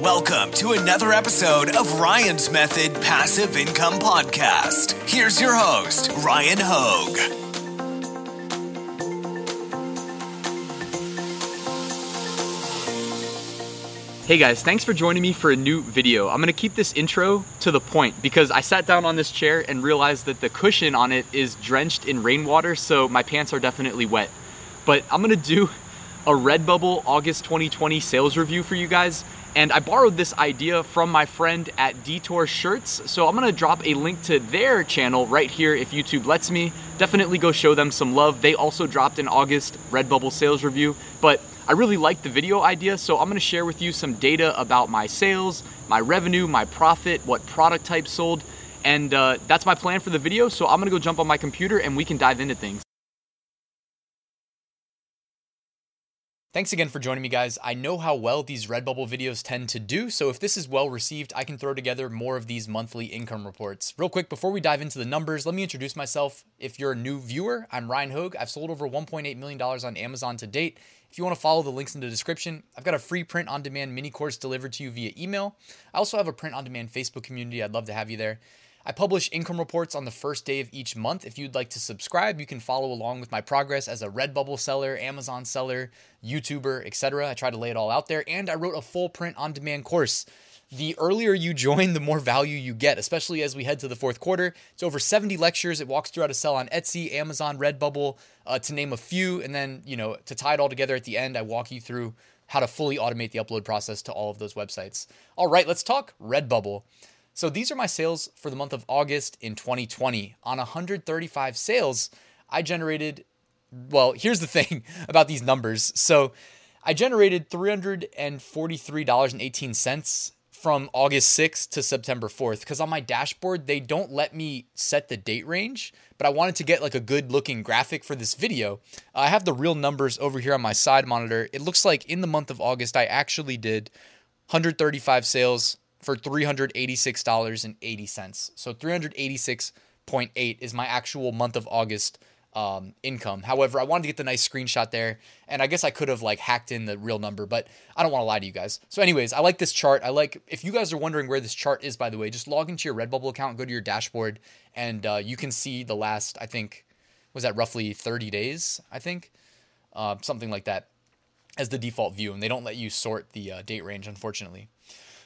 Welcome to another episode of Ryan's Method Passive Income Podcast. Here's your host, Ryan Hogue. Hey guys, thanks for joining me for a new video. I'm gonna keep this intro to the point because I sat down on this chair and realized that the cushion on it is drenched in rainwater, so my pants are definitely wet. But I'm gonna do a Redbubble August 2020 sales review for you guys. And I borrowed this idea from my friend at Detour Shirts. So I'm gonna drop a link to their channel right here if YouTube lets me. Definitely go show them some love. They also dropped an August Redbubble sales review, but I really like the video idea, so I'm gonna share with you some data about my sales, my revenue, my profit, what product type sold, and uh, that's my plan for the video. So I'm gonna go jump on my computer and we can dive into things. Thanks again for joining me, guys. I know how well these Redbubble videos tend to do, so if this is well received, I can throw together more of these monthly income reports. Real quick, before we dive into the numbers, let me introduce myself. If you're a new viewer, I'm Ryan Hogue. I've sold over $1.8 million on Amazon to date. If you want to follow the links in the description, I've got a free print on demand mini course delivered to you via email. I also have a print on demand Facebook community. I'd love to have you there. I publish income reports on the first day of each month. If you'd like to subscribe, you can follow along with my progress as a Redbubble seller, Amazon seller, YouTuber, etc. I try to lay it all out there, and I wrote a full print on demand course. The earlier you join, the more value you get, especially as we head to the fourth quarter. It's over 70 lectures. It walks through how to sell on Etsy, Amazon, Redbubble, uh, to name a few. And then, you know, to tie it all together at the end, I walk you through how to fully automate the upload process to all of those websites. All right, let's talk Redbubble. So these are my sales for the month of August in 2020. On 135 sales, I generated, well, here's the thing about these numbers. So I generated $343.18 from August 6th to September 4th because on my dashboard, they don't let me set the date range, but I wanted to get like a good looking graphic for this video. I have the real numbers over here on my side monitor. It looks like in the month of August, I actually did 135 sales, for $386.80. So 386.8 is my actual month of August um, income. However, I wanted to get the nice screenshot there, and I guess I could have like hacked in the real number, but I don't want to lie to you guys. So, anyways, I like this chart. I like if you guys are wondering where this chart is, by the way, just log into your Redbubble account, go to your dashboard, and uh, you can see the last. I think was that roughly 30 days. I think uh, something like that as the default view, and they don't let you sort the uh, date range, unfortunately.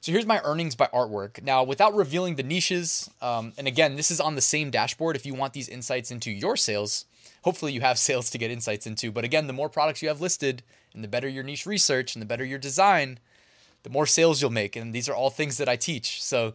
So here's my earnings by artwork. Now, without revealing the niches, um, and again, this is on the same dashboard. If you want these insights into your sales, hopefully you have sales to get insights into. But again, the more products you have listed, and the better your niche research, and the better your design, the more sales you'll make. And these are all things that I teach. So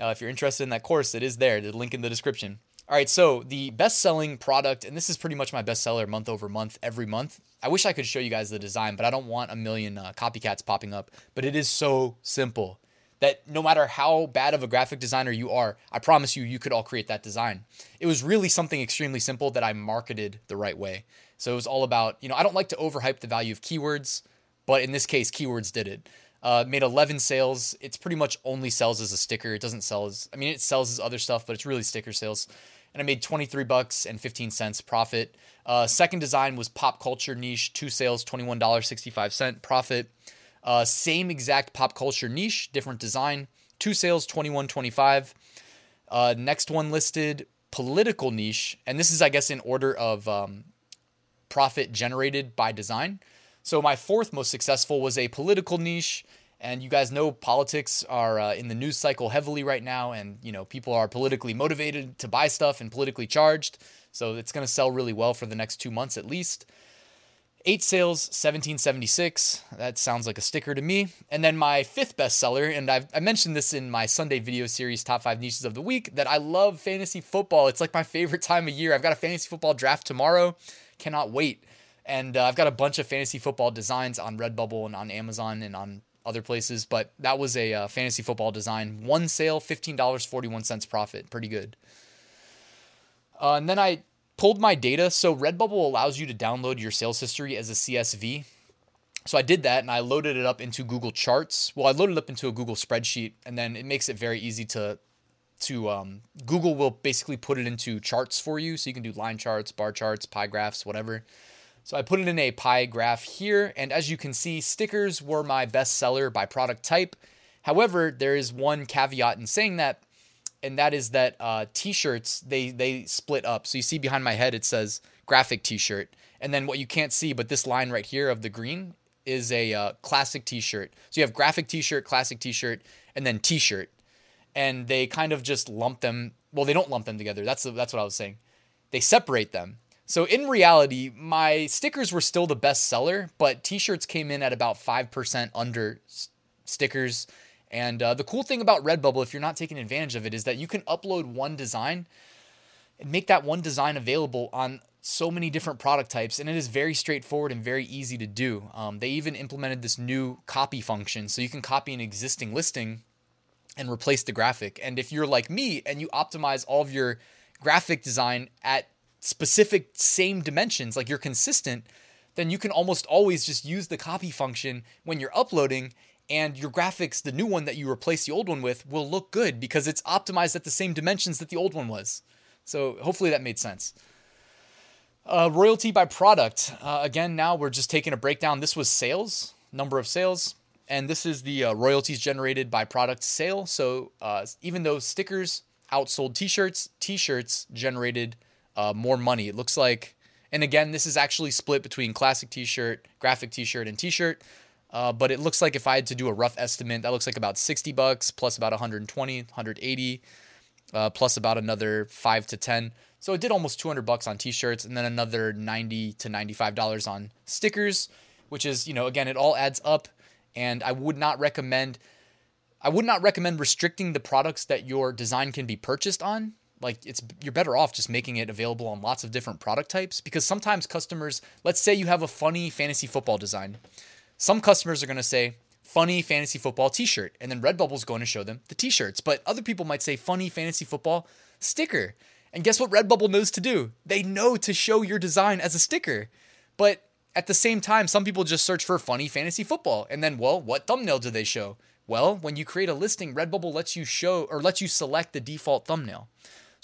uh, if you're interested in that course, it is there. The link in the description. All right, so the best selling product, and this is pretty much my best seller month over month, every month. I wish I could show you guys the design, but I don't want a million uh, copycats popping up. But it is so simple that no matter how bad of a graphic designer you are, I promise you, you could all create that design. It was really something extremely simple that I marketed the right way. So it was all about, you know, I don't like to overhype the value of keywords, but in this case, keywords did it. Uh, made 11 sales. It's pretty much only sells as a sticker. It doesn't sell as, I mean, it sells as other stuff, but it's really sticker sales and I made 23 bucks and 15 cents profit. Uh, second design was pop culture niche, two sales, $21.65 profit. Uh, same exact pop culture niche, different design, two sales, 21.25. Uh, next one listed political niche, and this is, I guess, in order of um, profit generated by design. So my fourth most successful was a political niche and you guys know politics are uh, in the news cycle heavily right now, and you know people are politically motivated to buy stuff and politically charged. So it's going to sell really well for the next two months at least. Eight sales, 1776. That sounds like a sticker to me. And then my fifth bestseller, and I've, I mentioned this in my Sunday video series, Top 5 Niches of the Week, that I love fantasy football. It's like my favorite time of year. I've got a fantasy football draft tomorrow. Cannot wait. And uh, I've got a bunch of fantasy football designs on Redbubble and on Amazon and on other places, but that was a uh, fantasy football design. One sale, $15.41 profit. Pretty good. Uh, and then I pulled my data. So Redbubble allows you to download your sales history as a CSV. So I did that and I loaded it up into Google Charts. Well, I loaded it up into a Google spreadsheet, and then it makes it very easy to to um, Google will basically put it into charts for you. So you can do line charts, bar charts, pie graphs, whatever. So I put it in a pie graph here, and as you can see, stickers were my best seller by product type, However, there is one caveat in saying that, and that is that uh, t-shirts they they split up. So you see behind my head it says graphic t-shirt, and then what you can't see, but this line right here of the green is a uh, classic t-shirt. So you have graphic t-shirt, classic t-shirt, and then t-shirt, and they kind of just lump them. Well, they don't lump them together. That's that's what I was saying. They separate them. So in reality, my stickers were still the best seller, but t-shirts came in at about five percent under s- stickers. And uh, the cool thing about Redbubble, if you're not taking advantage of it, is that you can upload one design and make that one design available on so many different product types, and it is very straightforward and very easy to do. Um, they even implemented this new copy function, so you can copy an existing listing and replace the graphic. And if you're like me and you optimize all of your graphic design at specific same dimensions, like you're consistent, then you can almost always just use the copy function when you're uploading and your graphics, the new one that you replace the old one with, will look good because it's optimized at the same dimensions that the old one was. So hopefully that made sense. Uh, royalty by product. Uh, again, now we're just taking a breakdown. This was sales, number of sales, and this is the uh, royalties generated by product sale. So uh, even though stickers outsold t-shirts, t-shirts generated uh, more money. It looks like, and again, this is actually split between classic t-shirt, graphic t-shirt, and t-shirt. Uh, but it looks like if I had to do a rough estimate, that looks like about 60 bucks plus about 120, 180, uh, plus about another five to 10. So it did almost 200 bucks on t-shirts and then another 90 to 95 dollars on stickers, which is, you know, again, it all adds up. And I would not recommend, I would not recommend restricting the products that your design can be purchased on. Like it's you're better off just making it available on lots of different product types because sometimes customers, let's say you have a funny fantasy football design some customers are going to say funny fantasy football t-shirt and then Redbubble's going to show them the t-shirts. But other people might say funny fantasy football sticker. And guess what Redbubble knows to do? They know to show your design as a sticker. But at the same time, some people just search for funny fantasy football and then well, what thumbnail do they show? Well, when you create a listing, Redbubble lets you show or lets you select the default thumbnail.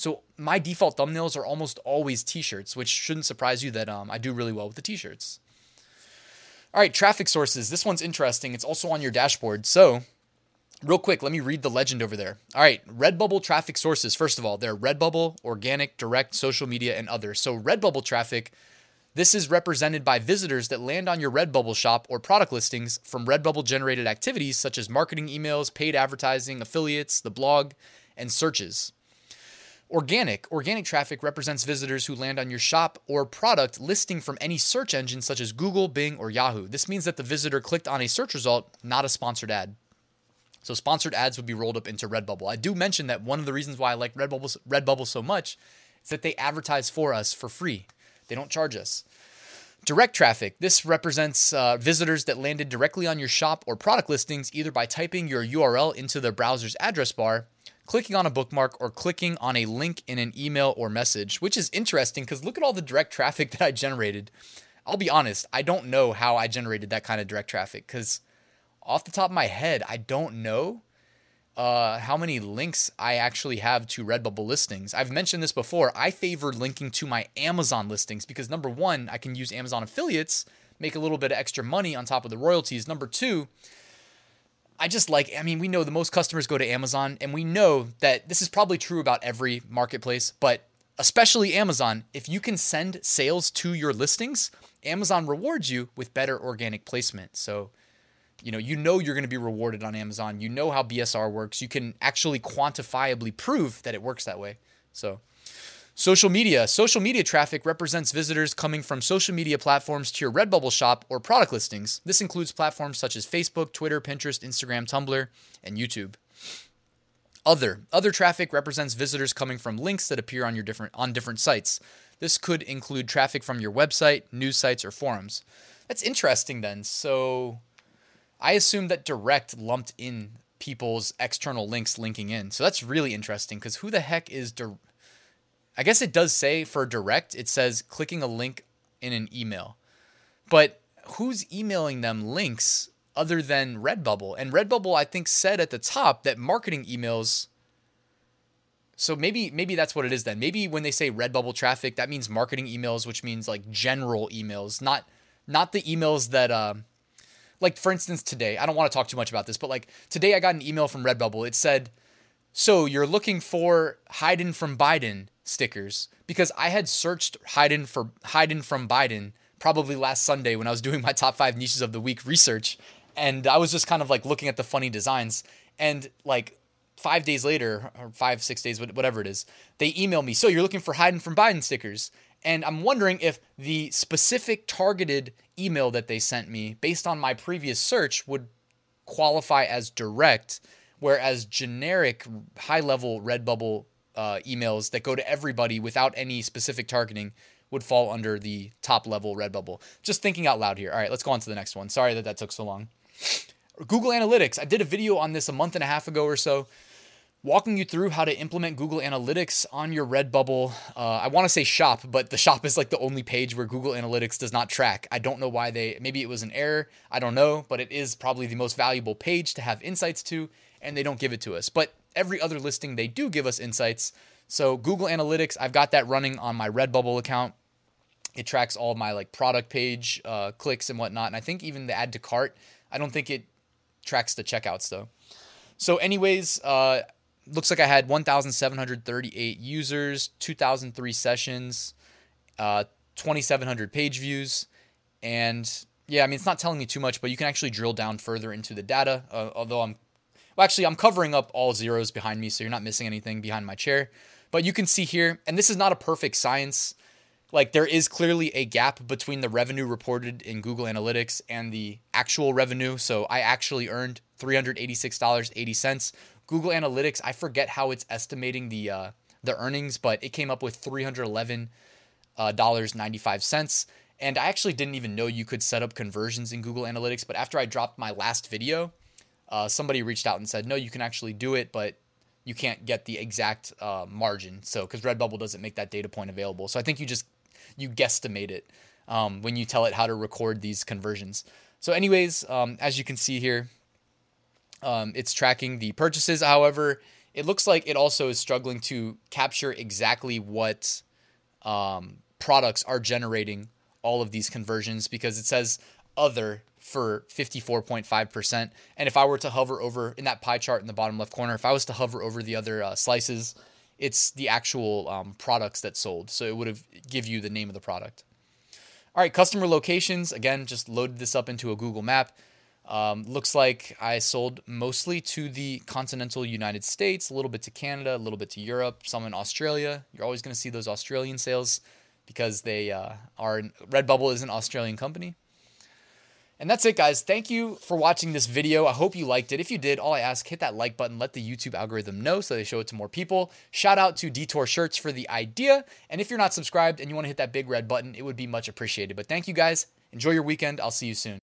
So my default thumbnails are almost always t-shirts, which shouldn't surprise you that um, I do really well with the t-shirts. All right, traffic sources. This one's interesting. It's also on your dashboard. So, real quick, let me read the legend over there. All right, Redbubble traffic sources. First of all, they're Redbubble, organic, direct, social media, and others. So, Redbubble traffic, this is represented by visitors that land on your Redbubble shop or product listings from Redbubble generated activities such as marketing emails, paid advertising, affiliates, the blog, and searches. Organic. Organic traffic represents visitors who land on your shop or product listing from any search engine such as Google, Bing, or Yahoo. This means that the visitor clicked on a search result, not a sponsored ad. So sponsored ads would be rolled up into Redbubble. I do mention that one of the reasons why I like Redbubble, Redbubble so much is that they advertise for us for free. They don't charge us. Direct traffic. This represents uh, visitors that landed directly on your shop or product listings either by typing your URL into the browser's address bar clicking on a bookmark or clicking on a link in an email or message, which is interesting because look at all the direct traffic that I generated. I'll be honest, I don't know how I generated that kind of direct traffic because off the top of my head, I don't know uh, how many links I actually have to Redbubble listings. I've mentioned this before. I favor linking to my Amazon listings because number one, I can use Amazon affiliates, make a little bit of extra money on top of the royalties. Number two, I just like, I mean, we know the most customers go to Amazon, and we know that this is probably true about every marketplace, but especially Amazon. If you can send sales to your listings, Amazon rewards you with better organic placement. So, you know, you know you're going to be rewarded on Amazon. You know how BSR works. You can actually quantifiably prove that it works that way. So, Social media. Social media traffic represents visitors coming from social media platforms to your Redbubble shop or product listings. This includes platforms such as Facebook, Twitter, Pinterest, Instagram, Tumblr, and YouTube. Other. Other traffic represents visitors coming from links that appear on your different on different sites. This could include traffic from your website, news sites, or forums. That's interesting then. So I assume that direct lumped in people's external links linking in. So that's really interesting because who the heck is direct? I guess it does say for direct, it says clicking a link in an email. But who's emailing them links other than Redbubble? And Redbubble, I think, said at the top that marketing emails. So maybe maybe that's what it is then. Maybe when they say Redbubble traffic, that means marketing emails, which means like general emails, not not the emails that uh, like for instance today, I don't want to talk too much about this, but like today I got an email from Redbubble. It said, "So you're looking for Hayden from Biden stickers?" Because I had searched Hayden for Hayden from Biden probably last Sunday when I was doing my top 5 niches of the week research, and I was just kind of like looking at the funny designs and like 5 days later or 5 6 days whatever it is, they email me, "So you're looking for Hayden from Biden stickers?" And I'm wondering if the specific targeted email that they sent me based on my previous search would qualify as direct, whereas generic high level Redbubble uh, emails that go to everybody without any specific targeting would fall under the top level Redbubble. Just thinking out loud here. All right, let's go on to the next one. Sorry that that took so long. Google Analytics. I did a video on this a month and a half ago or so walking you through how to implement Google Analytics on your Redbubble. Uh, I want to say shop, but the shop is like the only page where Google Analytics does not track. I don't know why they, maybe it was an error. I don't know, but it is probably the most valuable page to have insights to, and they don't give it to us. But every other listing, they do give us insights. So Google Analytics, I've got that running on my Redbubble account. It tracks all my like product page uh, clicks and whatnot. And I think even the add to cart, I don't think it tracks the checkouts though. So, anyways, uh, looks like I had 1,738 users, 2,003 sessions, uh, 2,700 page views, and yeah, I mean it's not telling me too much, but you can actually drill down further into the data. Uh, although I'm, well, actually I'm covering up all zeros behind me, so you're not missing anything behind my chair. But you can see here, and this is not a perfect science. Like there is clearly a gap between the revenue reported in Google Analytics and the actual revenue. So I actually earned $386.80 Google Analytics, I forget how it's estimating the uh, the earnings, but it came up with three hundred eleven uh. And I actually didn't even know you could set up conversions in Google Analytics. But after I dropped my last video, uh, somebody reached out and said, no, you can actually do it, but you can't get the exact uh, margin. So because Redbubble doesn't make that data point available, so I think you just you guesstimate it um, when you tell it how to record these conversions. So, anyways, um, as you can see here, um, it's tracking the purchases. However, it looks like it also is struggling to capture exactly what um, products are generating all of these conversions because it says other for 54.5%. And if I were to hover over in that pie chart in the bottom left corner, if I was to hover over the other uh, slices, it's the actual um, products that sold. So it would have give you the name of the product. All right, customer locations. Again, just loaded this up into a Google map. Um, looks like I sold mostly to the continental United States, a little bit to Canada, a little bit to Europe, some in Australia. You're always going to see those Australian sales because they uh, are Redbubble is an Australian company. And that's it, guys. Thank you for watching this video. I hope you liked it. If you did, all I ask, hit that like button, let the YouTube algorithm know so they show it to more people. Shout out to Detour Shirts for the idea. And if you're not subscribed and you want to hit that big red button, it would be much appreciated. But thank you, guys. Enjoy your weekend. I'll see you soon.